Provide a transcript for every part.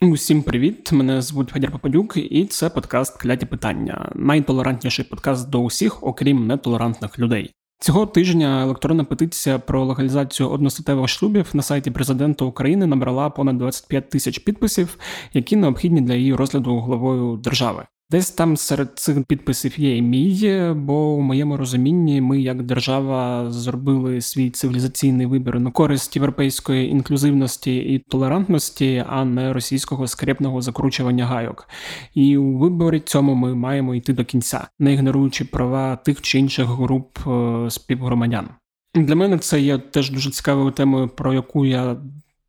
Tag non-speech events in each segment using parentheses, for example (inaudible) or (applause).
Усім привіт! Мене звуть Федір Попадюк, і це подкаст Кляті питання, найтолерантніший подкаст до усіх, окрім нетолерантних людей. Цього тижня електронна петиція про легалізацію одностатевих шлюбів на сайті президента України набрала понад 25 тисяч підписів, які необхідні для її розгляду головою держави. Десь там серед цих підписів є і мій, бо у моєму розумінні ми, як держава, зробили свій цивілізаційний вибір на користь європейської інклюзивності і толерантності, а не російського скрепного закручування гайок. І у виборі цьому ми маємо йти до кінця, не ігноруючи права тих чи інших груп е, співгромадян. Для мене це є теж дуже цікавою темою, про яку я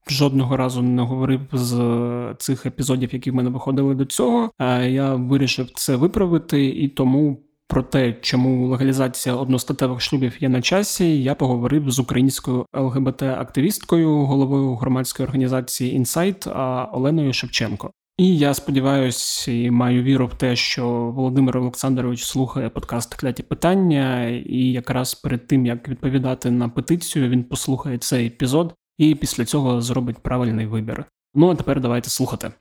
жодного разу не говорив з цих епізодів, які в мене виходили до цього. Я вирішив це виправити і тому. Про те, чому легалізація одностатевих шлюбів є на часі, я поговорив з українською ЛГБТ-активісткою, головою громадської організації Інсайт Оленою Шевченко. І я сподіваюся і маю віру в те, що Володимир Олександрович слухає подкаст Кляті питання, і якраз перед тим як відповідати на петицію, він послухає цей епізод і після цього зробить правильний вибір. Ну а тепер давайте слухати.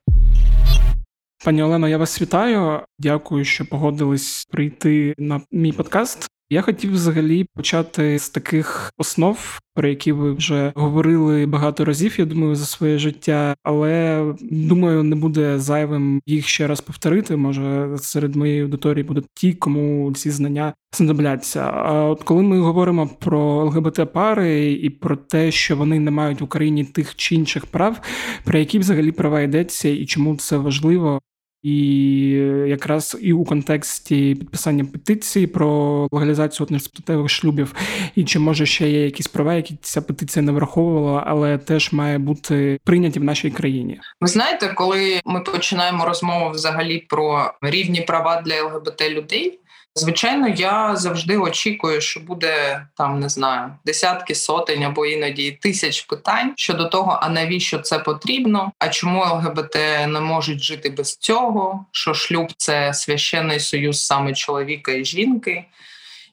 Пані Олено, я вас вітаю. Дякую, що погодились прийти на мій подкаст. Я хотів взагалі почати з таких основ, про які ви вже говорили багато разів. Я думаю, за своє життя, але думаю, не буде зайвим їх ще раз повторити. Може, серед моєї аудиторії будуть ті, кому ці знання знадобляться. А от коли ми говоримо про ЛГБТ пари і про те, що вони не мають в Україні тих чи інших прав, про які взагалі права йдеться, і чому це важливо, і якраз і у контексті підписання петиції про легалізацію одностатевих шлюбів, і чи може ще є якісь права, які ця петиція не враховувала, але теж має бути прийняті в нашій країні. Ви знаєте, коли ми починаємо розмову взагалі про рівні права для ЛГБТ людей. Звичайно, я завжди очікую, що буде там не знаю десятки сотень або іноді тисяч питань щодо того, а навіщо це потрібно? А чому ЛГБТ не можуть жити без цього? Що шлюб це священний союз саме чоловіка і жінки?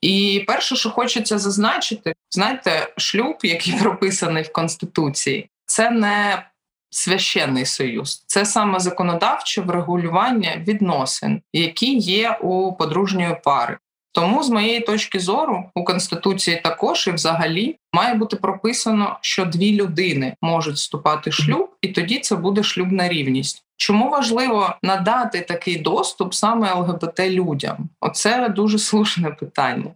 І перше, що хочеться зазначити, знаєте, шлюб, який (laughs) прописаний в конституції, це не священний союз, це саме законодавче врегулювання відносин, які є у подружньої пари. Тому, з моєї точки зору, у конституції також і взагалі має бути прописано, що дві людини можуть вступати в шлюб, і тоді це буде шлюбна рівність. Чому важливо надати такий доступ саме ЛГБТ людям? Оце дуже слушне питання.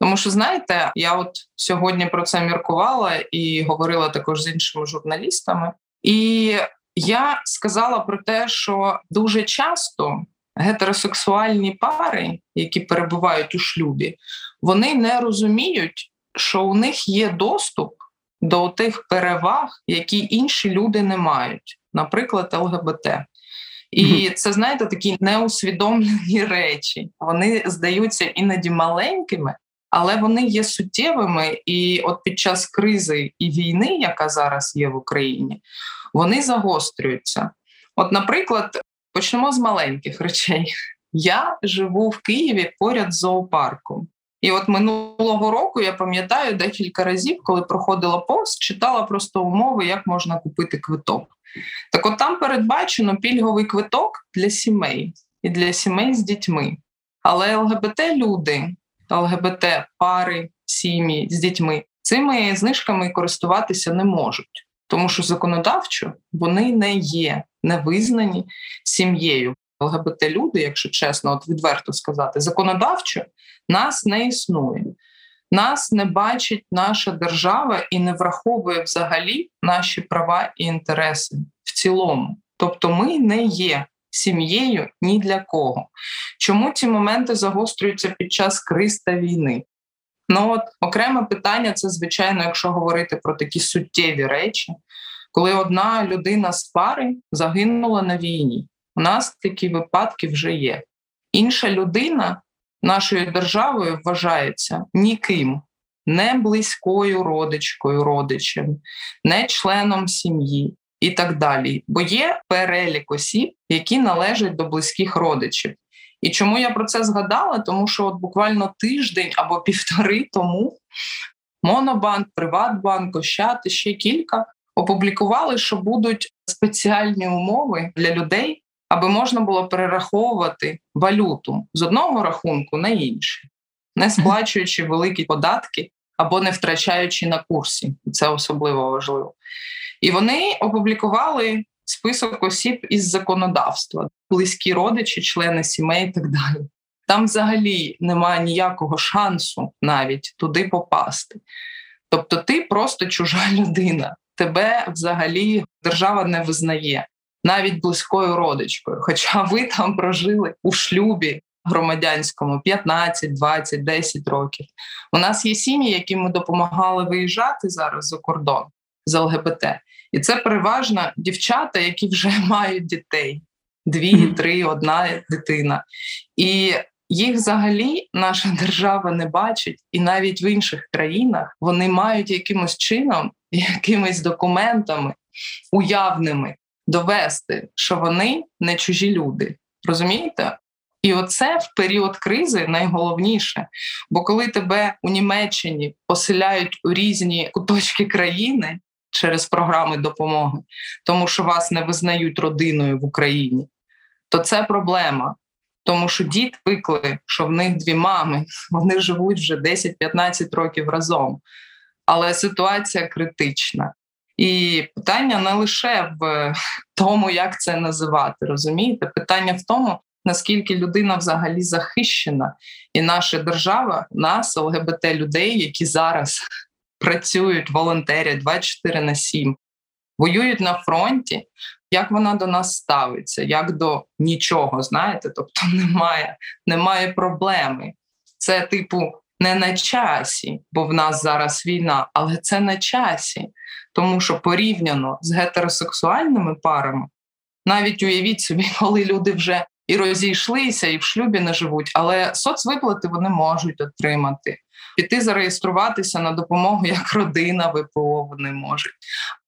Тому що знаєте, я от сьогодні про це міркувала і говорила також з іншими журналістами. І я сказала про те, що дуже часто гетеросексуальні пари, які перебувають у шлюбі, вони не розуміють, що у них є доступ до тих переваг, які інші люди не мають, наприклад, ЛГБТ. І це, знаєте, такі неусвідомлені речі. Вони здаються іноді маленькими, але вони є суттєвими. І от під час кризи і війни, яка зараз є в Україні, вони загострюються. От, наприклад, почнемо з маленьких речей. Я живу в Києві поряд з зоопарком. І от минулого року я пам'ятаю декілька разів, коли проходила пост, читала просто умови, як можна купити квиток. Так от там передбачено пільговий квиток для сімей і для сімей з дітьми. Але ЛГБТ-люди, ЛГБТ-пари, сім'ї з дітьми цими знижками користуватися не можуть тому що законодавчо вони не є не визнані сім'єю. ЛГБТ люди, якщо чесно, от відверто сказати, законодавчо нас не існує. Нас не бачить наша держава і не враховує взагалі наші права і інтереси в цілому. Тобто, ми не є сім'єю ні для кого. Чому ці моменти загострюються під час криз та війни? Ну от окреме питання це, звичайно, якщо говорити про такі суттєві речі, коли одна людина з пари загинула на війні. У нас такі випадки вже є. Інша людина нашою державою вважається ніким, не близькою родичкою, родичем, не членом сім'ї і так далі. Бо є перелік осіб, які належать до близьких родичів. І чому я про це згадала? Тому що от буквально тиждень або (laughs) півтори тому Монобанк, Приватбанк, Ощад, ще кілька опублікували, що будуть спеціальні умови для людей, аби можна було перераховувати валюту з одного рахунку на інший, не сплачуючи великі податки або не втрачаючи на курсі. Це особливо важливо. І вони опублікували список осіб із законодавства, близькі родичі, члени сімей і так далі. Там взагалі немає ніякого шансу навіть туди попасти. Тобто, ти просто чужа (laughs) людина, тебе взагалі держава не визнає навіть близькою родичкою. Хоча ви там прожили у шлюбі громадянському 15, 20, 10 років. У нас є сім'ї, які ми допомагали виїжджати зараз за кордон з ЛГБТ. І це переважно дівчата, які вже (laughs) мають дітей: дві, три, одна дитина. І їх взагалі наша (laughs) держава не бачить, і навіть в інших країнах вони мають якимось чином, (laughs) якимись документами уявними довести, що вони не чужі люди. Розумієте? І оце в період кризи найголовніше. Бо коли тебе у Німеччині поселяють у різні куточки країни через програми допомоги, тому що вас не визнають родиною в Україні, то це проблема. Тому що діти викли, що в них дві мами, (laughs) вони живуть вже 10-15 років разом. Але ситуація критична. І питання не лише в (laughs) тому, як це називати, розумієте? Питання в тому, наскільки людина взагалі захищена, і наша держава, нас, ЛГБТ людей, які зараз працюють волонтерять 24 на 7, воюють на фронті. Як вона до нас ставиться, як до нічого, знаєте? Тобто (laughs) немає, немає проблеми. Це, типу, не на часі, бо в нас зараз війна, але це на часі, тому що порівняно з гетеросексуальними парами, навіть уявіть собі, (laughs) коли люди вже і розійшлися, і в шлюбі не живуть, але соцвиплати вони можуть отримати. Піти зареєструватися на допомогу як родина ВПО вони можуть.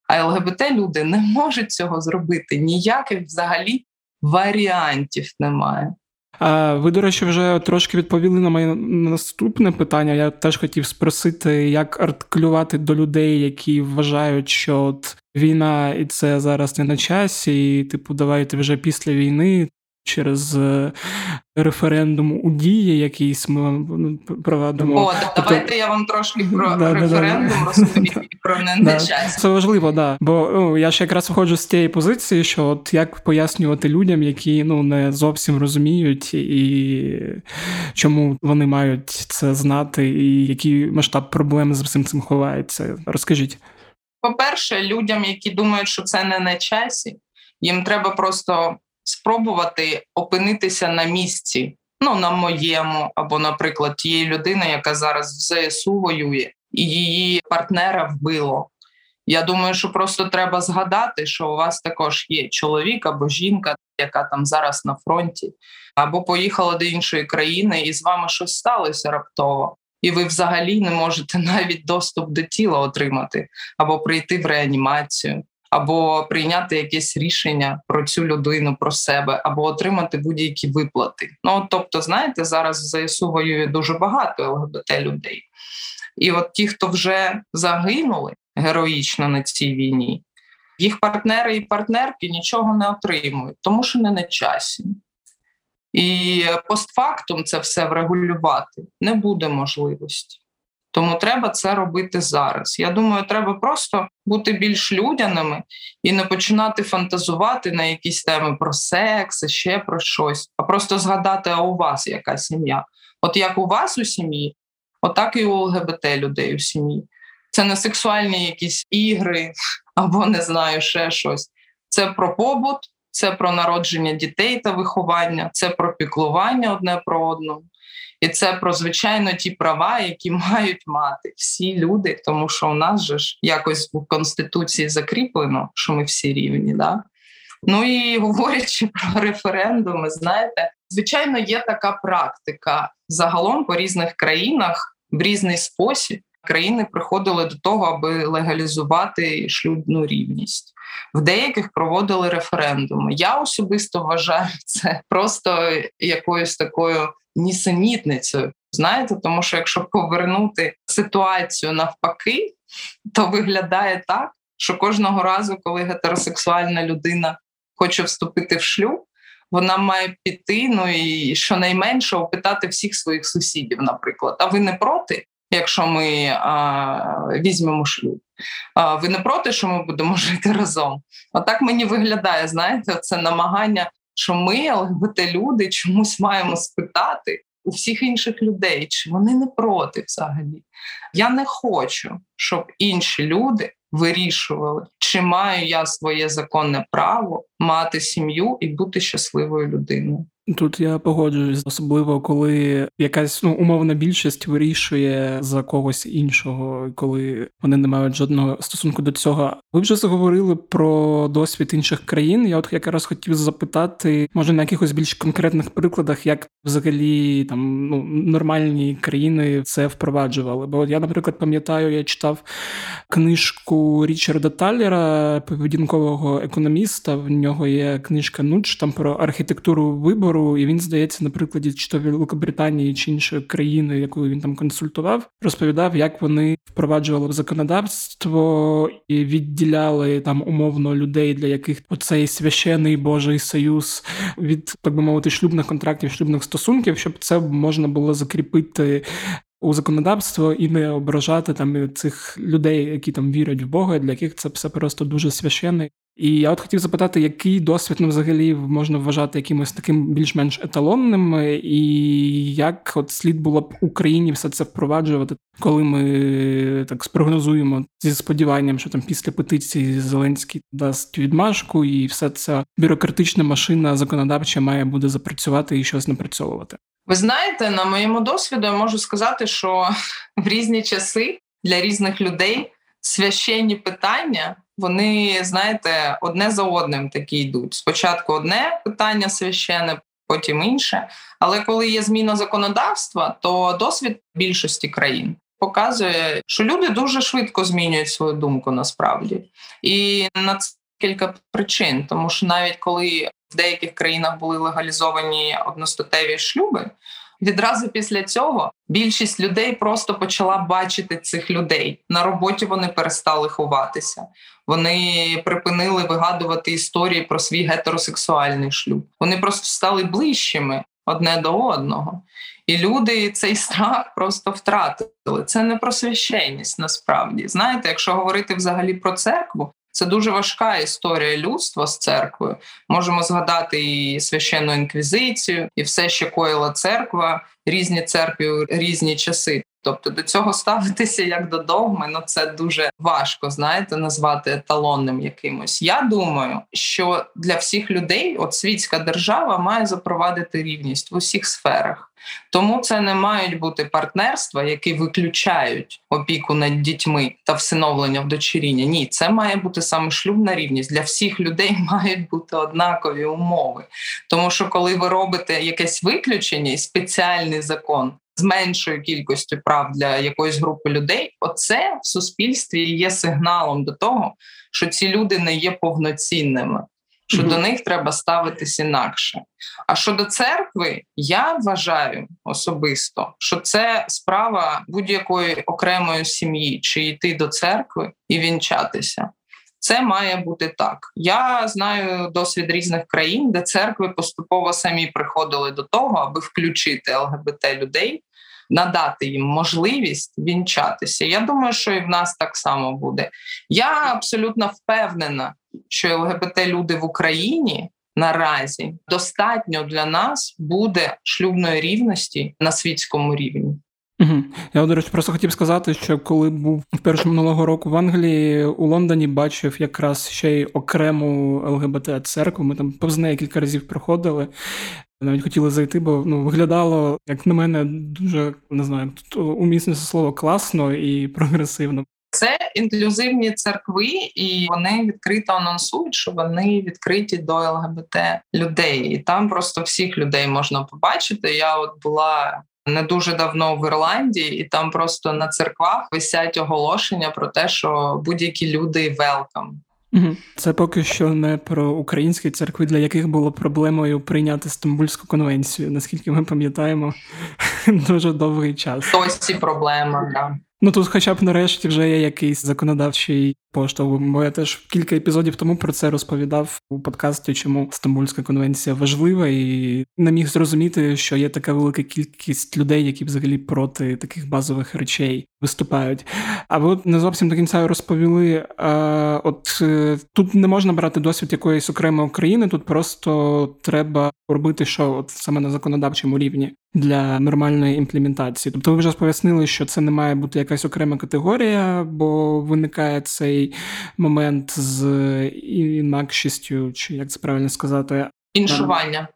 А ЛГБТ люди не можуть цього зробити. Ніяких взагалі варіантів немає. Ви, до речі, вже трошки відповіли на моє наступне питання. Я теж хотів спросити, як артикулювати до людей, які вважають, що от війна і це зараз не на часі, і типу, давайте вже після війни через е, референдум у дії якийсь ми ну, проведемо. О, тобто... давайте я вам трошки про да, референдум да, розповім про (laughs) нечасність. Це важливо, да. Бо ну, я ж якраз виходжу з тієї позиції, що от як пояснювати людям, які ну не зовсім розуміють, і чому вони мають це знати, і який масштаб проблеми з цим цим ховається. Розкажіть. По-перше, людям, які думають, що це не на часі, їм треба просто спробувати опинитися на місці, ну на моєму, або, наприклад, тієї людини, яка зараз в ЗСУ воює, і її партнера вбило. Я думаю, що просто треба згадати, що у вас також є чоловік або жінка, яка там зараз на фронті, або поїхала до іншої країни, і з вами щось сталося раптово. І ви взагалі не можете (laughs) навіть доступ до тіла отримати або прийти в реанімацію або прийняти якесь рішення про цю людину, про себе, або отримати будь-які виплати. Ну тобто, знаєте, зараз в ЗСУ воює дуже багато ЛГБТ людей, і от ті, хто вже загинули героїчно на цій війні, їх партнери і партнерки нічого не отримують, тому що не на часі. І постфактум це все врегулювати не буде можливості. Тому треба це робити зараз. Я думаю, треба просто бути більш людяними і не починати фантазувати на якісь теми про секс, ще про щось, а просто згадати, а у вас яка сім'я. От як у вас у сім'ї, отак і у ЛГБТ людей у сім'ї. Це не сексуальні якісь ігри (laughs) або не знаю ще щось. Це про побут, це про народження дітей та виховання, це про піклування одне про одного. І це про звичайно ті права, які (laughs) мають мати всі люди, тому що у нас же ж якось у конституції закріплено, що ми всі рівні. Да? Ну і говорячи (laughs) про референдуми, знаєте, звичайно, є така практика загалом по різних країнах в різний спосіб. Країни приходили до того, аби легалізувати шлюбну рівність. В деяких проводили референдуми. Я особисто вважаю це просто якоюсь такою нісенітницею. Знаєте, тому що якщо повернути ситуацію навпаки, то виглядає так, що кожного разу, коли гетеросексуальна людина хоче вступити в шлюб, вона має піти, ну і щонайменше опитати всіх своїх сусідів, наприклад. А ви не проти, якщо ми а, візьмемо шлюб? А, Ви не проти, що ми будемо (laughs) жити разом? Отак мені виглядає, знаєте, це намагання, що ми, ЛГБТ-люди, чомусь маємо спитати у всіх інших людей, чи вони не проти взагалі. Я не хочу, щоб інші люди вирішували, чи маю я своє законне право мати сім'ю і бути щасливою людиною. Тут я погоджуюсь, особливо коли якась ну умовна більшість вирішує за когось іншого, коли вони не мають жодного стосунку до цього. Ви вже заговорили про досвід інших країн. Я от якраз хотів запитати, може на якихось більш конкретних прикладах, як взагалі там ну нормальні країни це впроваджували. Бо я, наприклад, пам'ятаю, я читав книжку Річарда Таллера, поведінкового економіста. В нього є книжка Нудж там про архітектуру вибору вибору, і він здається, на прикладі чи то Великобританії чи іншої країни, якою він там консультував, розповідав, як вони впроваджували в законодавство і відділяли там умовно людей, для яких оцей священий Божий союз від так би мовити шлюбних контрактів, шлюбних стосунків, щоб це можна було закріпити. У законодавство і не ображати там цих людей, які там вірять в Бога, для яких це все просто дуже священне. І я от хотів запитати, який досвід ну, взагалі можна вважати якимось таким більш-менш еталонним, і як от слід було б Україні все це впроваджувати, коли ми так спрогнозуємо зі сподіванням, що там після петиції Зеленський дасть відмашку, і все ця бюрократична машина законодавча має буде запрацювати і щось напрацьовувати. Ви знаєте, на моєму досвіду я можу сказати, що (laughs) в різні часи для різних людей священні питання вони, знаєте, одне за одним такі йдуть. Спочатку одне питання священне, потім інше. Але коли є зміна законодавства, то досвід більшості країн показує, що люди дуже швидко змінюють свою думку насправді. І на це кілька причин, тому що навіть коли в деяких країнах були легалізовані одностатеві шлюби, Відразу після цього більшість людей просто почала бачити цих людей. На роботі вони перестали ховатися. Вони припинили вигадувати історії про свій гетеросексуальний шлюб. Вони просто стали ближчими одне до одного. І люди цей страх просто втратили. Це не про священність насправді. Знаєте, якщо говорити взагалі про церкву, це дуже важка історія людства з церквою. Можемо згадати і священну інквізицію, і все, що коїла церква, різні церкви, різні часи. Тобто до цього ставитися як до догми, ну це дуже важко, знаєте, назвати еталонним якимось. Я думаю, що для всіх людей от світська держава має запровадити рівність в усіх сферах. Тому це не мають бути партнерства, які виключають опіку над дітьми та всиновлення в дочеріння. Ні, це має бути саме шлюбна рівність. Для всіх людей (laughs) мають бути однакові умови. Тому що коли ви робите якесь виключення і спеціальний закон. З меншою кількістю прав для якоїсь групи людей, оце в суспільстві є сигналом до того, що ці люди не є повноцінними що mm-hmm. до них треба ставитись інакше. А щодо церкви, я вважаю особисто, що це справа будь-якої окремої сім'ї, чи йти до церкви і вінчатися. Це має бути так. Я знаю досвід різних країн, де церкви поступово самі приходили до того, аби включити ЛГБТ людей надати їм можливість вінчатися. Я думаю, що і в нас так само буде. Я абсолютно впевнена, що ЛГБТ люди в Україні. Наразі достатньо для нас буде шлюбної рівності на світському рівні. Угу. Я до речі, просто хотів сказати, що коли був вперше минулого року в Англії у Лондоні, бачив якраз ще й окрему ЛГБТ церкву. Ми там повз неї кілька разів проходили. Навіть хотіли зайти, бо ну виглядало, як на мене, дуже не знаю, тут умісне слово класно і прогресивно. Це інклюзивні церкви, і вони відкрито анонсують, що вони відкриті до ЛГБТ людей, і там просто всіх людей можна побачити. Я от була не дуже давно в Ірландії, і там просто на церквах висять оголошення про те, що будь-які люди велкам. Це поки що не про українські церкви, для яких було проблемою прийняти Стамбульську конвенцію, наскільки ми пам'ятаємо, (laughs) дуже довгий час. Ось ці проблеми, да. Ну тут, хоча б нарешті, вже є якийсь законодавчий поштовх, бо я теж кілька епізодів тому про це розповідав у подкасті, чому Стамбульська конвенція важлива, і не міг зрозуміти, що є така велика кількість людей, які взагалі проти таких базових речей виступають. А ви от не зовсім до кінця розповіли. А, От е, тут не можна брати досвід якоїсь окремої країни, тут просто треба робити що от саме на законодавчому рівні для нормальної імплементації. Тобто ви вже пояснили, що це не має бути якась окрема категорія, бо виникає цей момент з інакшістю, чи як це правильно сказати, іншування.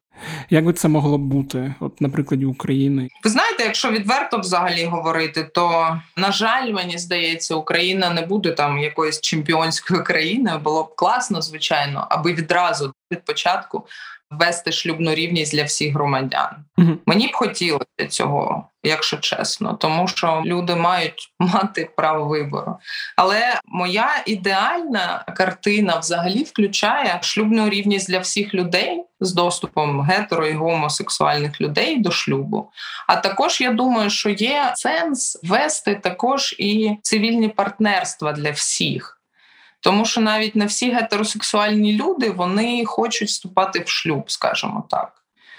Як би це могло бути, от на прикладі України? Ви знаєте, якщо відверто взагалі говорити, то на жаль, мені здається, Україна не буде там якоюсь чемпіонською (laughs) країною. Було б класно, звичайно, аби відразу від початку ввести шлюбну рівність для всіх громадян. Угу. Мені б хотілося цього, якщо чесно, тому що люди мають (laughs) мати право вибору. Але моя ідеальна картина взагалі включає шлюбну рівність для всіх людей з доступом гетеро і гомосексуальних людей до шлюбу. А також я думаю, що є сенс вести також і цивільні партнерства для всіх. Тому що навіть не всі гетеросексуальні люди вони хочуть вступати в шлюб, скажімо так.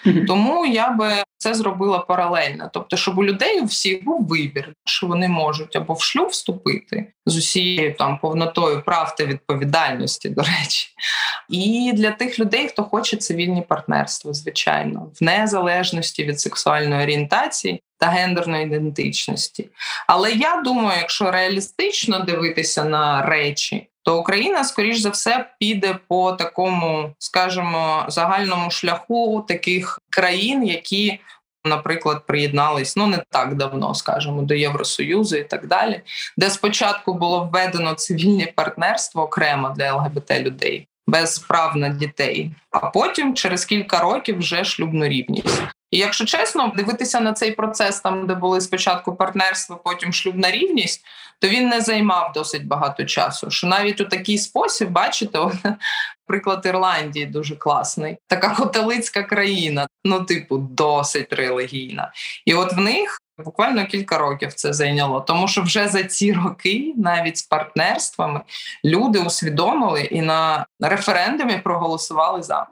Mm-hmm. Тому я би це зробила паралельно. Тобто, щоб у людей у всіх був вибір, що вони можуть або в шлюб вступити з усією там повнотою прав та відповідальності, до речі, і для тих людей, хто хоче цивільні партнерства, звичайно, в незалежності від сексуальної орієнтації та гендерної ідентичності. Але я думаю, якщо реалістично дивитися на речі, то Україна, скоріш за все, піде по такому, скажімо, загальному шляху таких країн, які, наприклад, приєднались ну не так давно, скажімо, до Євросоюзу і так далі, де спочатку було введено цивільне партнерство окремо для ЛГБТ людей. Без прав на дітей, а потім через кілька років вже шлюбну рівність. І якщо чесно, дивитися на цей процес, там де були спочатку партнерство, потім шлюбна рівність, то він не займав досить багато часу. Що навіть у такий спосіб, бачите, от, (laughs) приклад Ірландії дуже класний, така котелицька країна, ну, типу, досить релігійна. І от в них. Буквально кілька років це зайняло, тому що вже за ці роки, навіть з партнерствами, люди усвідомили і на референдумі проголосували за.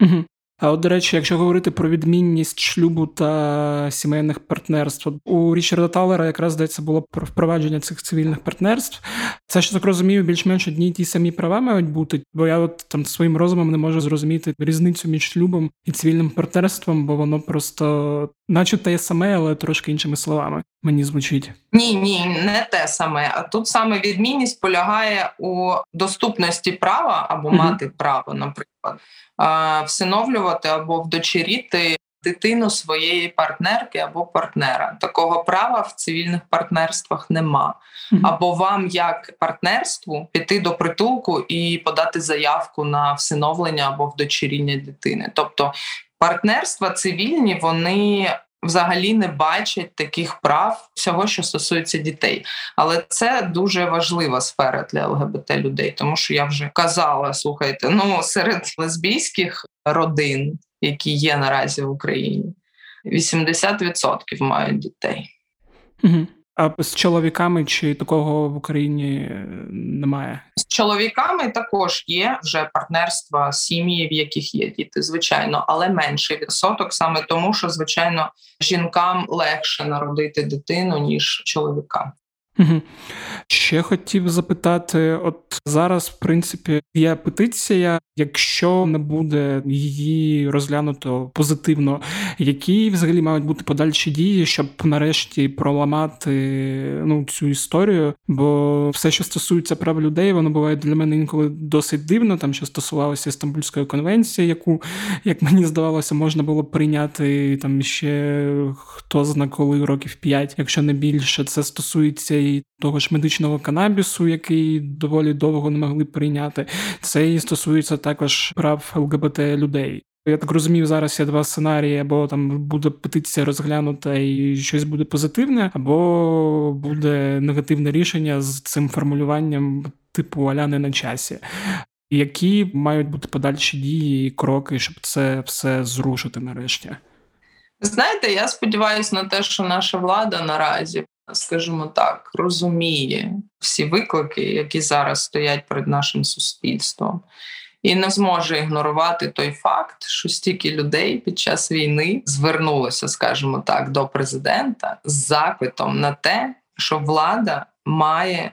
Угу. А от, до речі, якщо говорити про відмінність шлюбу та сімейних партнерств, у Річарда Талера якраз здається було про впровадження цих цивільних партнерств. Це що так розумію, більш-менш одні й ті самі права мають бути, бо я от там своїм розумом не можу зрозуміти різницю між шлюбом і цивільним партнерством, бо воно просто, наче те саме, але трошки іншими словами. Мені звучить ні, ні, не те саме. А тут саме відмінність полягає у доступності права або mm мати право, наприклад всиновлювати або вдочеріти дитину своєї партнерки або партнера. Такого права в цивільних партнерствах нема. Або вам, як партнерству, піти до притулку і подати заявку на всиновлення або вдочеріння дитини. Тобто партнерства цивільні вони взагалі не бачать таких прав всього, що стосується дітей. Але це дуже важлива сфера для ЛГБТ людей, тому що я вже казала: слухайте, ну серед лесбійських родин, які є наразі в Україні, 80% мають дітей. Угу. А з чоловіками чи такого в Україні е, немає? З чоловіками також є вже партнерства сім'ї, в яких є діти, звичайно, але менший відсоток саме тому, що звичайно жінкам легше народити дитину ніж чоловікам. Ще хотів запитати: от зараз, в принципі, є петиція, якщо не буде її розглянуто позитивно, які взагалі мають бути подальші дії, щоб нарешті проламати ну цю історію? Бо все, що стосується прав людей, воно буває для мене інколи досить дивно, там що стосувалося Стамбульської конвенції, яку, як мені здавалося, можна було прийняти там ще хто зна коли років п'ять, якщо не більше, це стосується і того ж медичного канабісу, який доволі довго не могли прийняти. Це і стосується також прав ЛГБТ людей. Я так розумію, зараз є два сценарії: або там буде петиція розглянута і щось буде позитивне, або буде негативне рішення з цим формулюванням типу аля не на часі. Які мають бути подальші дії і кроки, щоб це все зрушити нарешті? Знаєте, я сподіваюся на те, що наша влада наразі скажімо так, розуміє всі виклики, які зараз стоять перед нашим суспільством, і не зможе ігнорувати той факт, що стільки людей під час війни звернулося, скажімо так, до президента з запитом на те, що влада має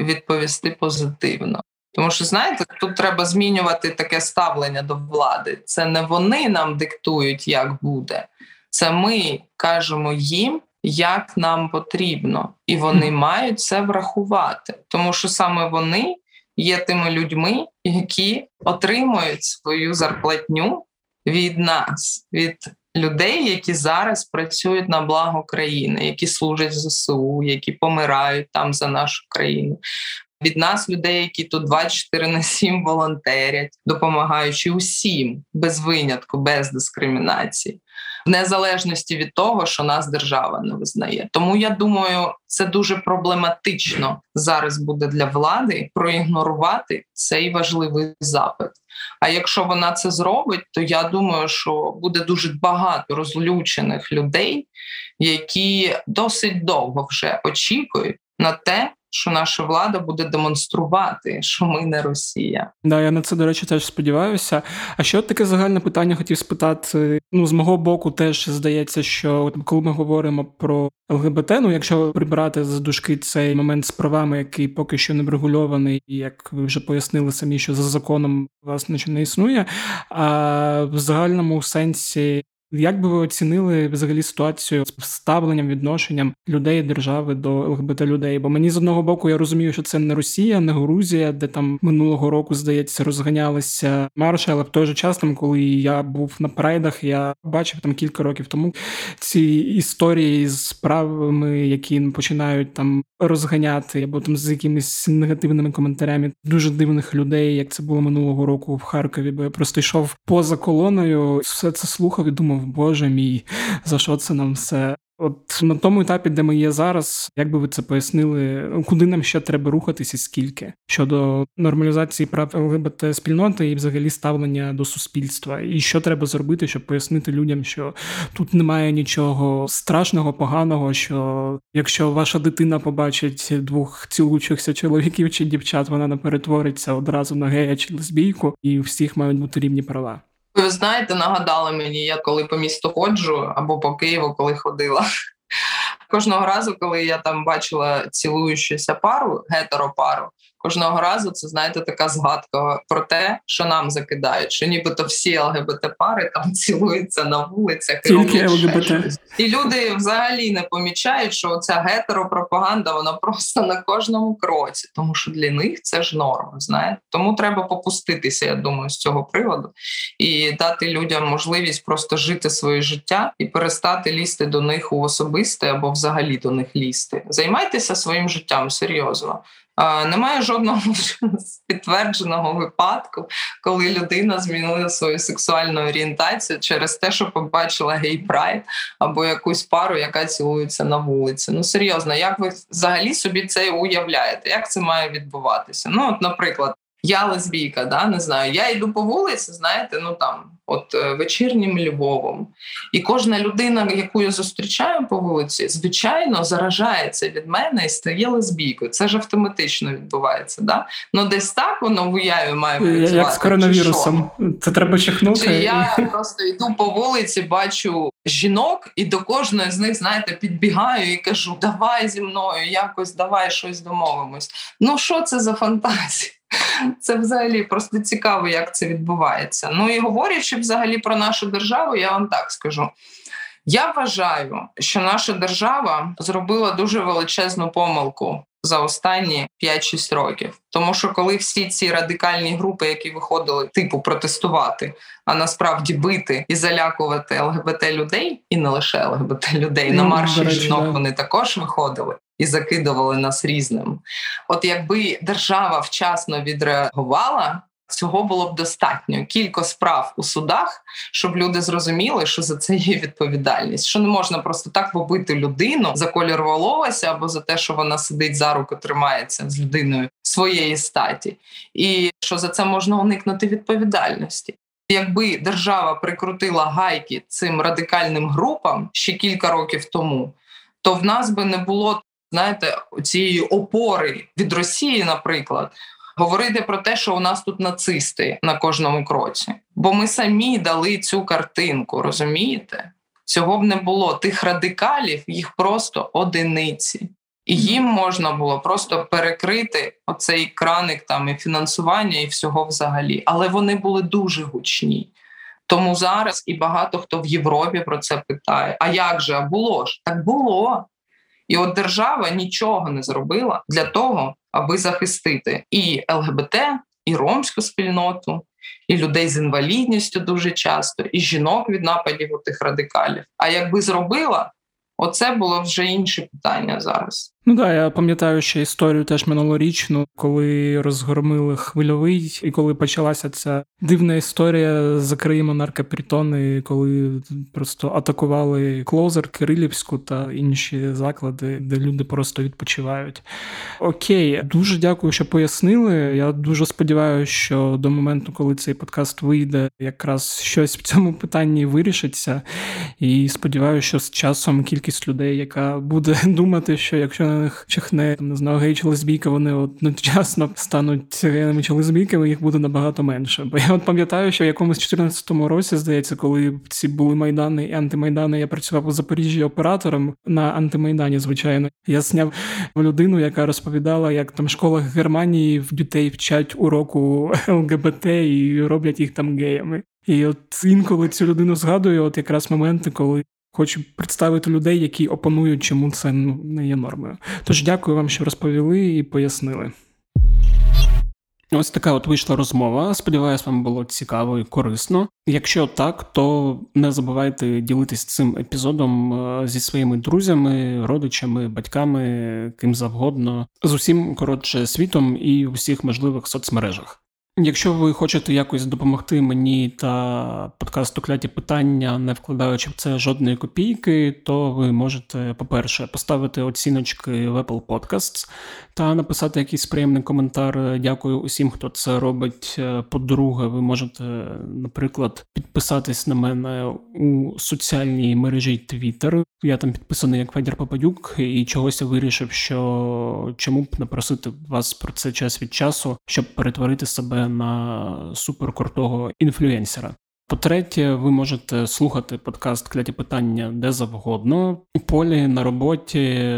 відповісти позитивно. Тому що знаєте, тут треба змінювати таке ставлення до влади. Це не вони нам диктують, як буде, це ми кажемо їм, як нам потрібно, і вони мають це врахувати, тому що саме вони є тими людьми, які отримують свою зарплатню від нас, від людей, які зараз працюють на благо країни, які служать в ЗСУ, які помирають там за нашу країну. Від нас людей, які тут 24 на 7 волонтерять, допомагаючи усім без винятку, без дискримінації в незалежності від того, що нас держава не визнає. Тому я думаю, це дуже проблематично зараз буде для влади проігнорувати цей важливий запит. А якщо вона це зробить, то я думаю, що буде дуже багато розлючених людей, які досить довго вже очікують на те, що наша влада буде демонструвати, що ми не Росія. Да, я на це до речі теж сподіваюся. А що таке загальне питання хотів спитати? Ну з мого боку, теж здається, що коли ми говоримо про ЛГБТ, ну якщо прибирати з дужки цей момент з правами, який поки що не врегульований, як ви вже пояснили самі, що за законом власне нічого не існує. А в загальному сенсі як би ви оцінили взагалі ситуацію з ставленням, відношенням людей держави до ЛГБТ людей? Бо мені з одного боку я розумію, що це не Росія, не Грузія, де там минулого року здається розганялися марші, але в той же час, там, коли я був на прайдах, я бачив там кілька років тому ці історії з справами, які починають там розганяти або там з якимись негативними коментарями дуже дивних людей, як це було минулого року в Харкові. Бо я просто йшов поза колоною, все це слухав і думав боже мій, за що це нам все? От на тому етапі, де ми є зараз, як би ви це пояснили, куди нам ще треба рухатися, і скільки щодо нормалізації прав ЛГБТ спільноти і взагалі ставлення до суспільства, і що треба зробити, щоб пояснити людям, що тут немає нічого страшного, поганого. Що якщо ваша дитина побачить двох цілуючихся чоловіків чи дівчат, вона не перетвориться одразу на гея чи лесбійку, і всіх мають бути рівні права. Ви знаєте, нагадали мені, я коли по місту ходжу або по Києву, коли ходила. Кожного разу, коли я там бачила цілуючуся пару, гетеропару, кожного разу це знаєте така згадка про те, що нам закидають, що нібито всі ЛГБТ-пари там (laughs) цілуються на вулицях Тільки ЛГБТ. і люди взагалі не помічають, що ця гетеропропаганда вона просто на кожному кроці, тому що для них це ж норма. Знаєте, тому треба попуститися. Я думаю, з цього приводу і дати людям можливість просто жити своє життя і перестати лізти до них у особисте або взагалі до них лізти. Займайтеся своїм життям серйозно. Немає жодного (laughs) підтвердженого випадку, коли людина змінила свою сексуальну орієнтацію через те, що побачила гей-прайд або якусь пару, яка цілується на вулиці. Ну серйозно, як ви взагалі собі це уявляєте? Як це має відбуватися? Ну, от, наприклад, я лесбійка, да, не знаю. Я йду по вулиці, знаєте, ну там, от е, вечірнім Львовом. І кожна людина, яку я зустрічаю по вулиці, звичайно, заражається від мене і стає лесбійкою. Це ж автоматично відбувається. Да? Ну десь так воно в уяві має працювати. Як з коронавірусом. Це треба чихнути. Чи Я просто йду по вулиці, бачу жінок, і до кожної з них, знаєте, підбігаю і кажу: Давай зі мною, якось давай щось домовимось. Ну що це за фантазія? Це взагалі просто цікаво, як це відбувається. Ну і говорячи взагалі про нашу державу, я вам так скажу. Я вважаю, що наша держава зробила дуже величезну помилку за останні 5-6 років. Тому що коли всі ці радикальні групи, які виходили типу протестувати, а насправді бити і залякувати ЛГБТ людей, і не лише ЛГБТ людей на ну, марші жінок, вони також виходили і закидували нас різним. От якби держава вчасно відреагувала. Цього було б достатньо кілька справ у судах, щоб люди зрозуміли, що за це є відповідальність. Що не можна просто так побити людину за колір волосся або за те, що вона сидить за руку, тримається з людиною своєї статі, і що за це можна уникнути відповідальності. Якби держава прикрутила гайки цим радикальним групам ще кілька років тому, то в нас би не було знаєте, цієї опори від Росії, наприклад. Говорити про те, що у нас тут нацисти на кожному кроці, бо ми самі дали цю картинку, розумієте? Цього б не було. Тих радикалів їх просто одиниці, і їм можна було просто перекрити оцей краник там і фінансування, і всього взагалі. Але вони були дуже гучні. Тому зараз і багато хто в Європі про це питає: а як же а було ж? Так було. І от держава нічого не зробила для того, аби захистити і ЛГБТ, і ромську спільноту, і людей з інвалідністю дуже часто, і жінок від нападів у тих радикалів. А якби зробила, оце було вже інше питання зараз. Ну да, я пам'ятаю ще історію теж минулорічну, коли розгромили хвильовий, і коли почалася ця дивна історія з Криму наркопритони, коли просто атакували Клозер, Кирилівську та інші заклади, де люди просто відпочивають. Окей, дуже дякую, що пояснили. Я дуже сподіваюся, що до моменту, коли цей подкаст вийде, якраз щось в цьому питанні вирішиться. І сподіваюся, що з часом кількість людей, яка буде (laughs) думати, що якщо них чихне не знаю, гей лесбійка, вони одночасно стануть геями чи лесбійками, їх буде набагато менше. Бо я от пам'ятаю, що в якомусь 14 році, здається, коли ці були майдани і антимайдани, я працював у Запоріжжі оператором на антимайдані, звичайно. Я зняв людину, яка розповідала, як там в школах Германії в дітей вчать уроку ЛГБТ і роблять їх там геями. І от інколи цю людину згадую, от якраз моменти, коли Хочу представити людей, які опонують, чому це ну, не є нормою. Тож дякую вам, що розповіли і пояснили. Ось така от вийшла розмова. Сподіваюсь, вам було цікаво і корисно. Якщо так, то не забувайте ділитись цим епізодом е, зі своїми друзями, родичами, батьками, ким завгодно, з усім коротше світом і у всіх можливих соцмережах. Якщо ви хочете якось допомогти мені та подкасту кляті питання, не вкладаючи в це жодної копійки, то ви можете, по-перше, поставити оціночки в Apple Podcasts та написати якийсь приємний коментар. Дякую усім, хто це робить. По-друге, ви можете, наприклад, підписатись на мене у соціальній мережі Twitter. Я там підписаний як Федір Попадюк, і чогось я вирішив, що чому б не просити вас про це час від часу, щоб перетворити себе на суперкрутого інфлюенсера. По-третє, ви можете слухати подкаст Кляті питання де завгодно у полі на роботі,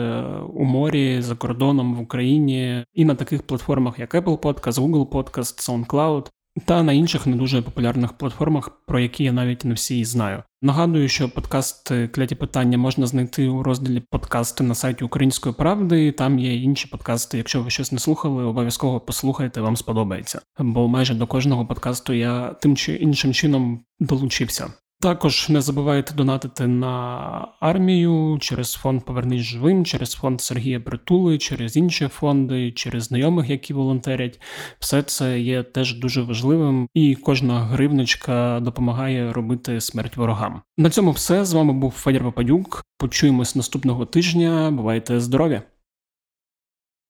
у морі, за кордоном в Україні і на таких платформах, як Apple Podcast, Google Podcast, SoundCloud та на інших не дуже популярних платформах, про які я навіть не всі знаю. Нагадую, що подкаст кляті питання можна знайти у розділі подкасти на сайті Української правди. Там є інші подкасти. Якщо ви щось не слухали, обов'язково послухайте, вам сподобається. Бо майже до кожного подкасту я тим чи іншим чином долучився. Також не забувайте донатити на армію через фонд Повернись живим, через фонд Сергія Притули, через інші фонди, через знайомих, які волонтерять. Все це є теж дуже важливим, і кожна гривничка допомагає робити смерть ворогам. На цьому все з вами був Федір Попадюк. Почуємось наступного тижня. Бувайте здорові!